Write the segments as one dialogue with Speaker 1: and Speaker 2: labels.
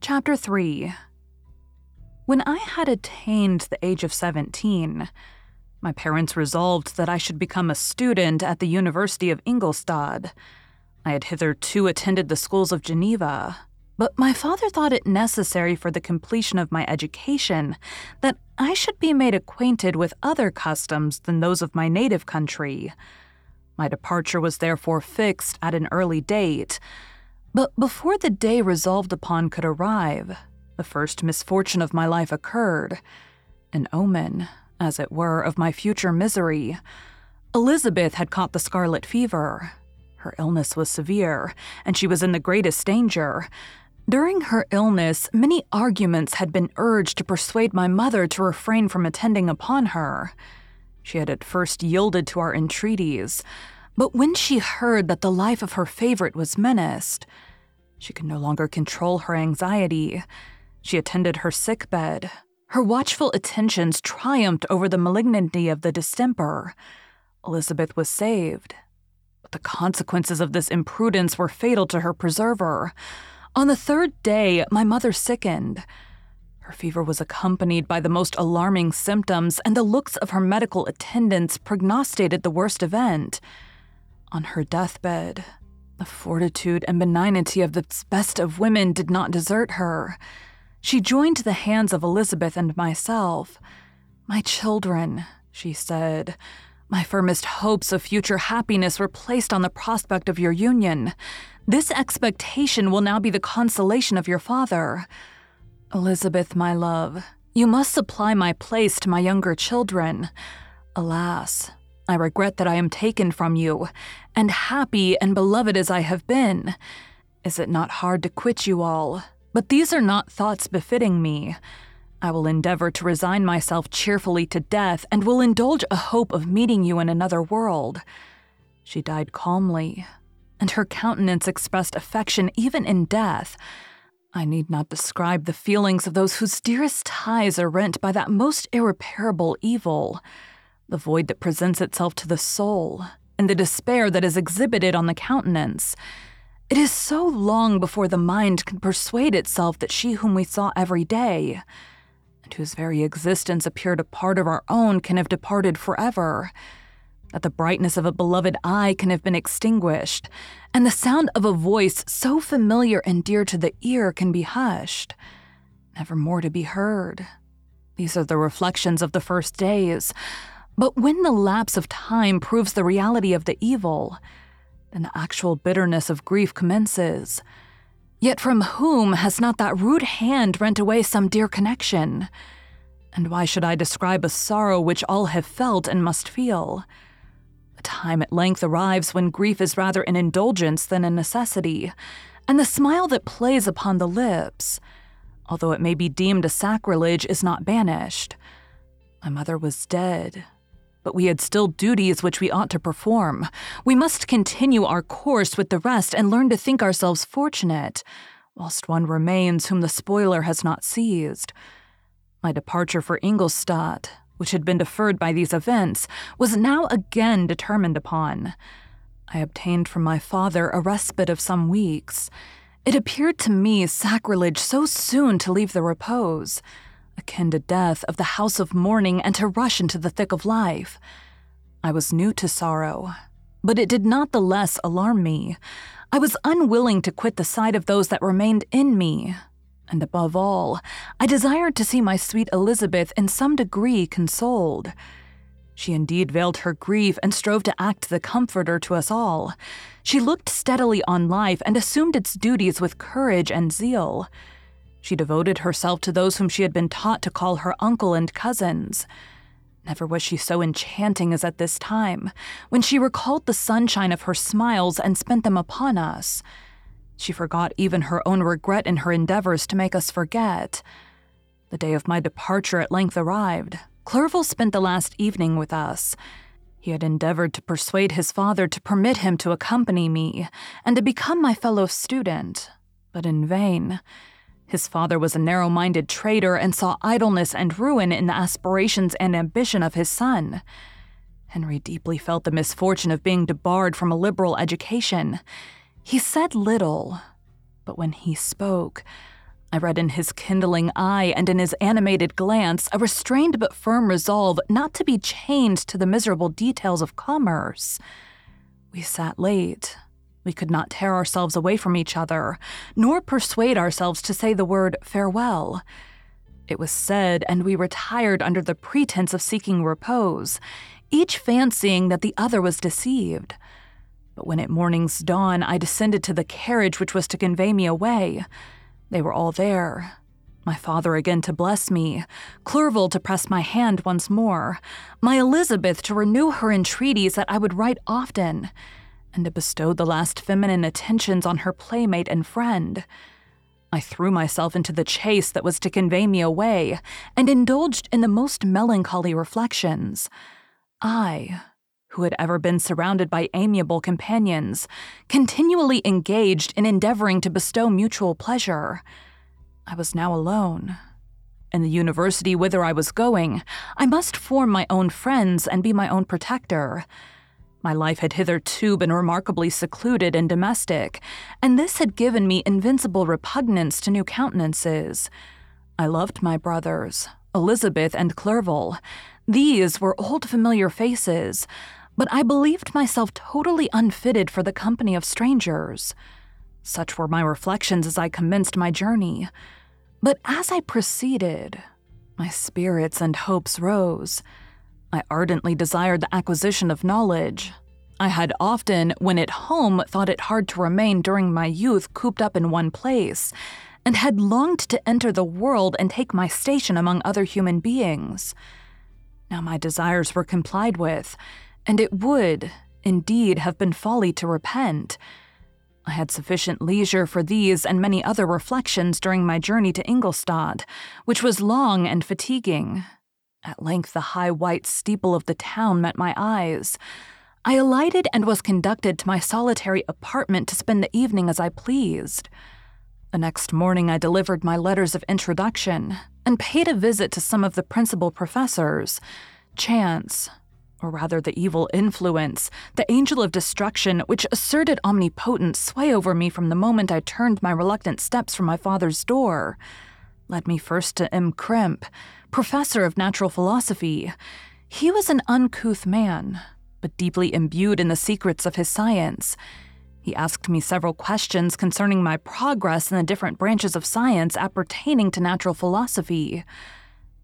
Speaker 1: Chapter 3 When I had attained the age of 17, my parents resolved that I should become a student at the University of Ingolstadt. I had hitherto attended the schools of Geneva, but my father thought it necessary for the completion of my education that I should be made acquainted with other customs than those of my native country. My departure was therefore fixed at an early date but before the day resolved upon could arrive, the first misfortune of my life occurred an omen, as it were, of my future misery. Elizabeth had caught the scarlet fever. Her illness was severe, and she was in the greatest danger. During her illness, many arguments had been urged to persuade my mother to refrain from attending upon her. She had at first yielded to our entreaties, but when she heard that the life of her favorite was menaced, she could no longer control her anxiety. She attended her sick bed. Her watchful attentions triumphed over the malignity of the distemper. Elizabeth was saved. But the consequences of this imprudence were fatal to her preserver. On the third day, my mother sickened. Her fever was accompanied by the most alarming symptoms, and the looks of her medical attendants prognosticated the worst event. On her deathbed, the fortitude and benignity of the best of women did not desert her. She joined the hands of Elizabeth and myself. My children, she said, my firmest hopes of future happiness were placed on the prospect of your union. This expectation will now be the consolation of your father. Elizabeth, my love, you must supply my place to my younger children. Alas, I regret that I am taken from you, and happy and beloved as I have been. Is it not hard to quit you all? But these are not thoughts befitting me. I will endeavor to resign myself cheerfully to death and will indulge a hope of meeting you in another world. She died calmly, and her countenance expressed affection even in death. I need not describe the feelings of those whose dearest ties are rent by that most irreparable evil the void that presents itself to the soul, and the despair that is exhibited on the countenance. It is so long before the mind can persuade itself that she whom we saw every day, and whose very existence appeared a part of our own, can have departed forever, that the brightness of a beloved eye can have been extinguished, and the sound of a voice so familiar and dear to the ear can be hushed, never more to be heard. These are the reflections of the first days, but when the lapse of time proves the reality of the evil, then the actual bitterness of grief commences. Yet from whom has not that rude hand rent away some dear connection? And why should I describe a sorrow which all have felt and must feel? A time at length arrives when grief is rather an indulgence than a necessity, and the smile that plays upon the lips, although it may be deemed a sacrilege, is not banished. My mother was dead, but we had still duties which we ought to perform. We must continue our course with the rest and learn to think ourselves fortunate, whilst one remains whom the spoiler has not seized. My departure for Ingolstadt, which had been deferred by these events, was now again determined upon. I obtained from my father a respite of some weeks. It appeared to me sacrilege so soon to leave the repose, akin to death of the house of mourning, and to rush into the thick of life. I was new to sorrow, but it did not the less alarm me. I was unwilling to quit the sight of those that remained in me, and above all, I desired to see my sweet Elizabeth in some degree consoled. She indeed veiled her grief and strove to act the comforter to us all. She looked steadily on life and assumed its duties with courage and zeal. She devoted herself to those whom she had been taught to call her uncle and cousins. Never was she so enchanting as at this time, when she recalled the sunshine of her smiles and spent them upon us. She forgot even her own regret in her endeavors to make us forget. The day of my departure at length arrived. Clerval spent the last evening with us. He had endeavored to persuade his father to permit him to accompany me and to become my fellow student, but in vain. His father was a narrow minded trader and saw idleness and ruin in the aspirations and ambition of his son. Henry deeply felt the misfortune of being debarred from a liberal education. He said little, but when he spoke, I read in his kindling eye and in his animated glance a restrained but firm resolve not to be chained to the miserable details of commerce. We sat late. We could not tear ourselves away from each other, nor persuade ourselves to say the word farewell. It was said, and we retired under the pretense of seeking repose, each fancying that the other was deceived. But when at morning's dawn I descended to the carriage which was to convey me away, they were all there. My father again to bless me, Clerval to press my hand once more, my Elizabeth to renew her entreaties that I would write often, and to bestow the last feminine attentions on her playmate and friend. I threw myself into the chase that was to convey me away, and indulged in the most melancholy reflections. I, who had ever been surrounded by amiable companions, continually engaged in endeavoring to bestow mutual pleasure. I was now alone. In the university whither I was going, I must form my own friends and be my own protector. My life had hitherto been remarkably secluded and domestic, and this had given me invincible repugnance to new countenances. I loved my brothers, Elizabeth and Clerval. These were old familiar faces, but I believed myself totally unfitted for the company of strangers. Such were my reflections as I commenced my journey. But as I proceeded, my spirits and hopes rose. I ardently desired the acquisition of knowledge. I had often, when at home, thought it hard to remain during my youth cooped up in one place, and had longed to enter the world and take my station among other human beings. Now my desires were complied with, and it would, indeed, have been folly to repent. I had sufficient leisure for these and many other reflections during my journey to Ingolstadt, which was long and fatiguing. At length, the high white steeple of the town met my eyes. I alighted and was conducted to my solitary apartment to spend the evening as I pleased. The next morning, I delivered my letters of introduction and paid a visit to some of the principal professors. Chance, or rather the evil influence, the angel of destruction, which asserted omnipotent sway over me from the moment I turned my reluctant steps from my father's door, led me first to M. Krempe, professor of natural philosophy. He was an uncouth man, but deeply imbued in the secrets of his science. He asked me several questions concerning my progress in the different branches of science appertaining to natural philosophy.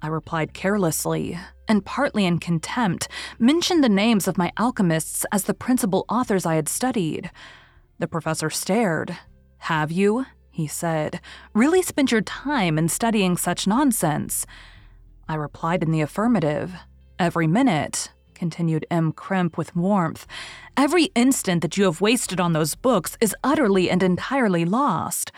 Speaker 1: I replied carelessly, and partly in contempt, mentioned the names of my alchemists as the principal authors I had studied. The professor stared. Have you, he said, really spent your time in studying such nonsense? I replied in the affirmative. Every minute, continued M. Krempe with warmth, every instant that you have wasted on those books is utterly and entirely lost.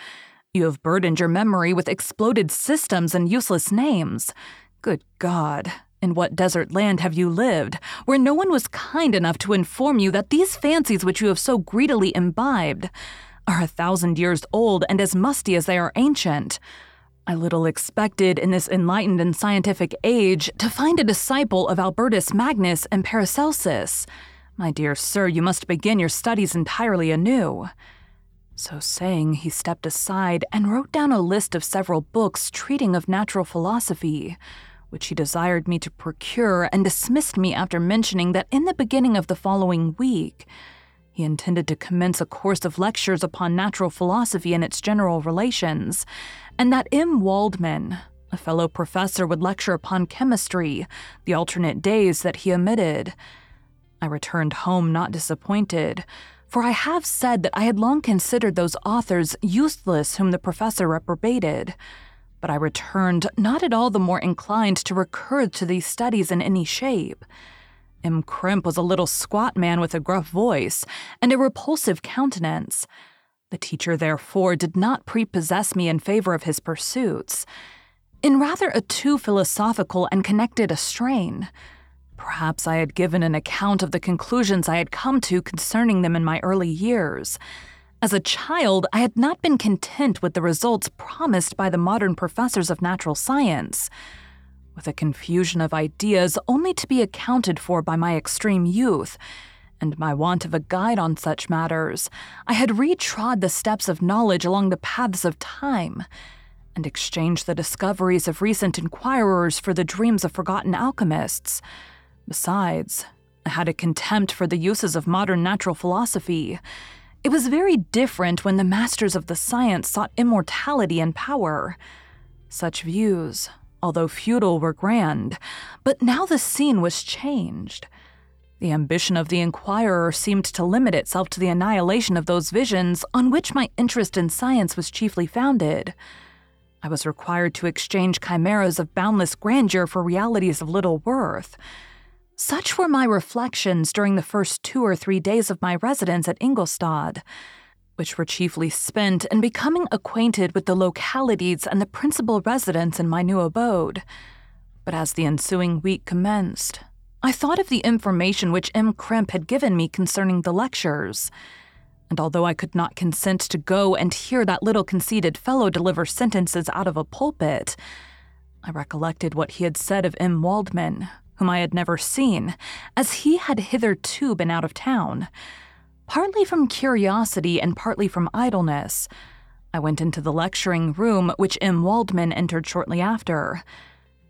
Speaker 1: You have burdened your memory with exploded systems and useless names. Good God, in what desert land have you lived, where no one was kind enough to inform you that these fancies which you have so greedily imbibed are a thousand years old and as musty as they are ancient? I little expected in this enlightened and scientific age to find a disciple of Albertus Magnus and Paracelsus. My dear sir, you must begin your studies entirely anew. So saying, he stepped aside and wrote down a list of several books treating of natural philosophy, which he desired me to procure, and dismissed me after mentioning that in the beginning of the following week, he intended to commence a course of lectures upon natural philosophy and its general relations, and that M. Waldman, a fellow professor, would lecture upon chemistry, the alternate days that he omitted. I returned home not disappointed for I have said that I had long considered those authors useless whom the professor reprobated. But I returned not at all the more inclined to recur to these studies in any shape. M. Krempe was a little squat man with a gruff voice and a repulsive countenance. The teacher, therefore, did not prepossess me in favor of his pursuits. In rather a too philosophical and connected a strain, Perhaps I had given an account of the conclusions I had come to concerning them in my early years. As a child, I had not been content with the results promised by the modern professors of natural science. With a confusion of ideas only to be accounted for by my extreme youth, and my want of a guide on such matters, I had retrod the steps of knowledge along the paths of time, and exchanged the discoveries of recent inquirers for the dreams of forgotten alchemists. Besides, I had a contempt for the uses of modern natural philosophy. It was very different when the masters of the science sought immortality and power. Such views, although futile, were grand, but now the scene was changed. The ambition of the inquirer seemed to limit itself to the annihilation of those visions on which my interest in science was chiefly founded. I was required to exchange chimeras of boundless grandeur for realities of little worth. Such were my reflections during the first two or three days of my residence at Ingolstadt, which were chiefly spent in becoming acquainted with the localities and the principal residents in my new abode. But as the ensuing week commenced, I thought of the information which M. Krempe had given me concerning the lectures. And although I could not consent to go and hear that little conceited fellow deliver sentences out of a pulpit, I recollected what he had said of M. Waldman, whom I had never seen, as he had hitherto been out of town. Partly from curiosity and partly from idleness, I went into the lecturing room, which M. Waldman entered shortly after.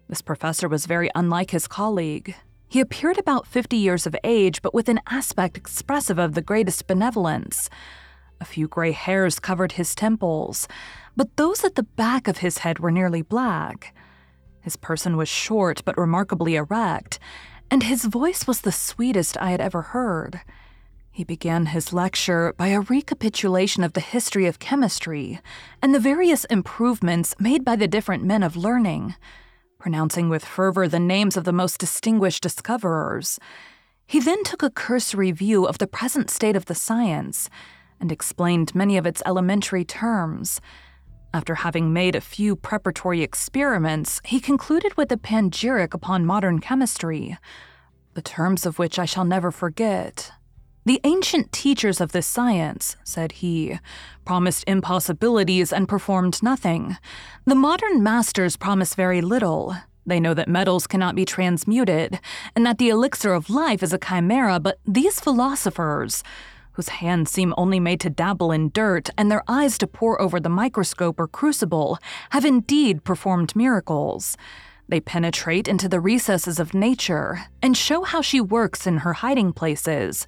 Speaker 1: This professor was very unlike his colleague. He appeared about fifty years of age, but with an aspect expressive of the greatest benevolence. A few gray hairs covered his temples, but those at the back of his head were nearly black. His person was short but remarkably erect, and his voice was the sweetest I had ever heard. He began his lecture by a recapitulation of the history of chemistry and the various improvements made by the different men of learning, pronouncing with fervor the names of the most distinguished discoverers. He then took a cursory view of the present state of the science and explained many of its elementary terms after having made a few preparatory experiments, he concluded with a panegyric upon modern chemistry, the terms of which I shall never forget. The ancient teachers of this science, said he, promised impossibilities and performed nothing. The modern masters promise very little. They know that metals cannot be transmuted, and that the elixir of life is a chimera, but these philosophers, whose hands seem only made to dabble in dirt and their eyes to pore over the microscope or crucible, have indeed performed miracles. They penetrate into the recesses of nature and show how she works in her hiding places.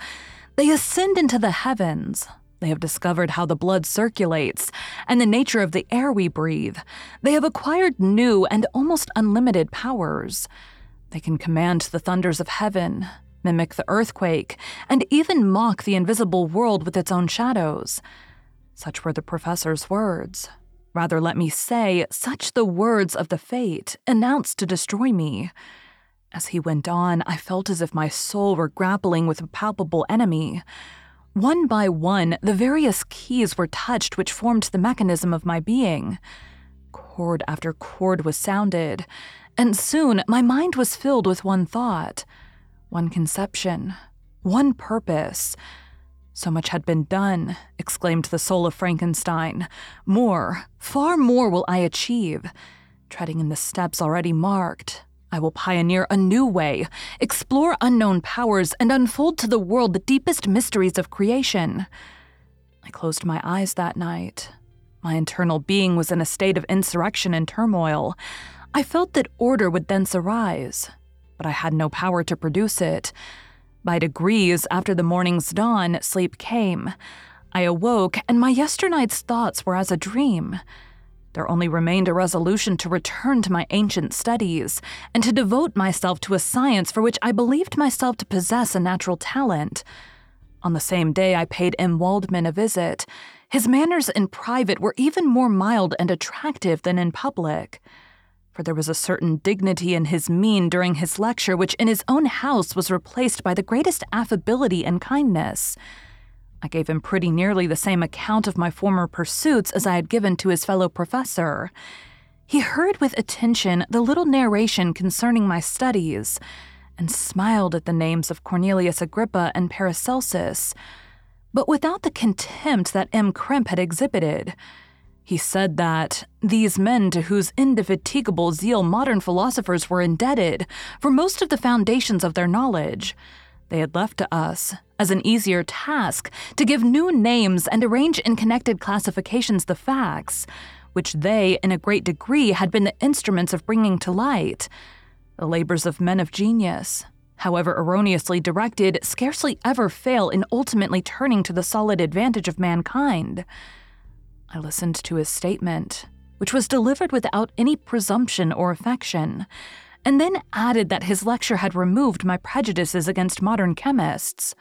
Speaker 1: They ascend into the heavens. They have discovered how the blood circulates and the nature of the air we breathe. They have acquired new and almost unlimited powers. They can command the thunders of heaven, mimic the earthquake, and even mock the invisible world with its own shadows. Such were the professor's words. Rather, let me say, such the words of the fate announced to destroy me. As he went on, I felt as if my soul were grappling with a palpable enemy. One by one, the various keys were touched which formed the mechanism of my being. Chord after chord was sounded, and soon my mind was filled with one thought one conception, one purpose. So much had been done, exclaimed the soul of Frankenstein. More, far more will I achieve. Treading in the steps already marked, I will pioneer a new way, explore unknown powers, and unfold to the world the deepest mysteries of creation. I closed my eyes that night. My internal being was in a state of insurrection and turmoil. I felt that order would thence arise, but I had no power to produce it. By degrees, after the morning's dawn, sleep came. I awoke, and my yesternight's thoughts were as a dream. There only remained a resolution to return to my ancient studies and to devote myself to a science for which I believed myself to possess a natural talent. On the same day, I paid M. Waldman a visit. His manners in private were even more mild and attractive than in public for there was a certain dignity in his mien during his lecture which in his own house was replaced by the greatest affability and kindness. I gave him pretty nearly the same account of my former pursuits as I had given to his fellow professor. He heard with attention the little narration concerning my studies, and smiled at the names of Cornelius Agrippa and Paracelsus, but without the contempt that M. Krempe had exhibited. He said that these men to whose indefatigable zeal modern philosophers were indebted for most of the foundations of their knowledge, they had left to us as an easier task to give new names and arrange in connected classifications the facts, which they, in a great degree, had been the instruments of bringing to light. The labors of men of genius, however erroneously directed, scarcely ever fail in ultimately turning to the solid advantage of mankind. I listened to his statement, which was delivered without any presumption or affection, and then added that his lecture had removed my prejudices against modern chemists.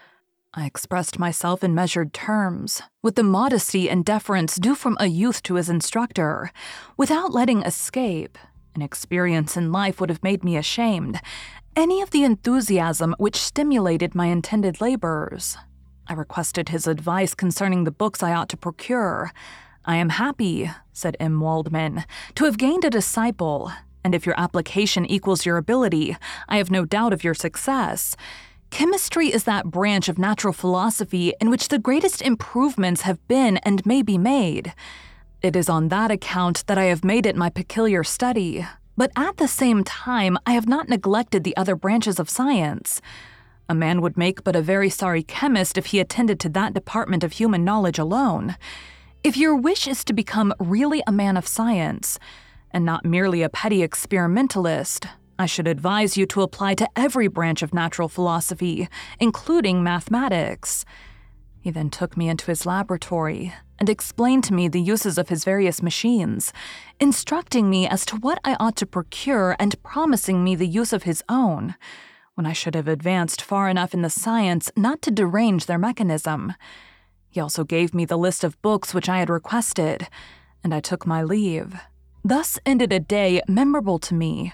Speaker 1: I expressed myself in measured terms, with the modesty and deference due from a youth to his instructor, without letting escape, an experience in life would have made me ashamed, any of the enthusiasm which stimulated my intended labors. I requested his advice concerning the books I ought to procure, I am happy, said M. Waldman, to have gained a disciple, and if your application equals your ability, I have no doubt of your success. Chemistry is that branch of natural philosophy in which the greatest improvements have been and may be made. It is on that account that I have made it my peculiar study, but at the same time, I have not neglected the other branches of science. A man would make but a very sorry chemist if he attended to that department of human knowledge alone. If your wish is to become really a man of science, and not merely a petty experimentalist, I should advise you to apply to every branch of natural philosophy, including mathematics. He then took me into his laboratory and explained to me the uses of his various machines, instructing me as to what I ought to procure and promising me the use of his own, when I should have advanced far enough in the science not to derange their mechanism. He also gave me the list of books which I had requested, and I took my leave. Thus ended a day memorable to me.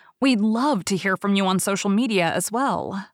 Speaker 1: We'd love to hear from you on social media as well.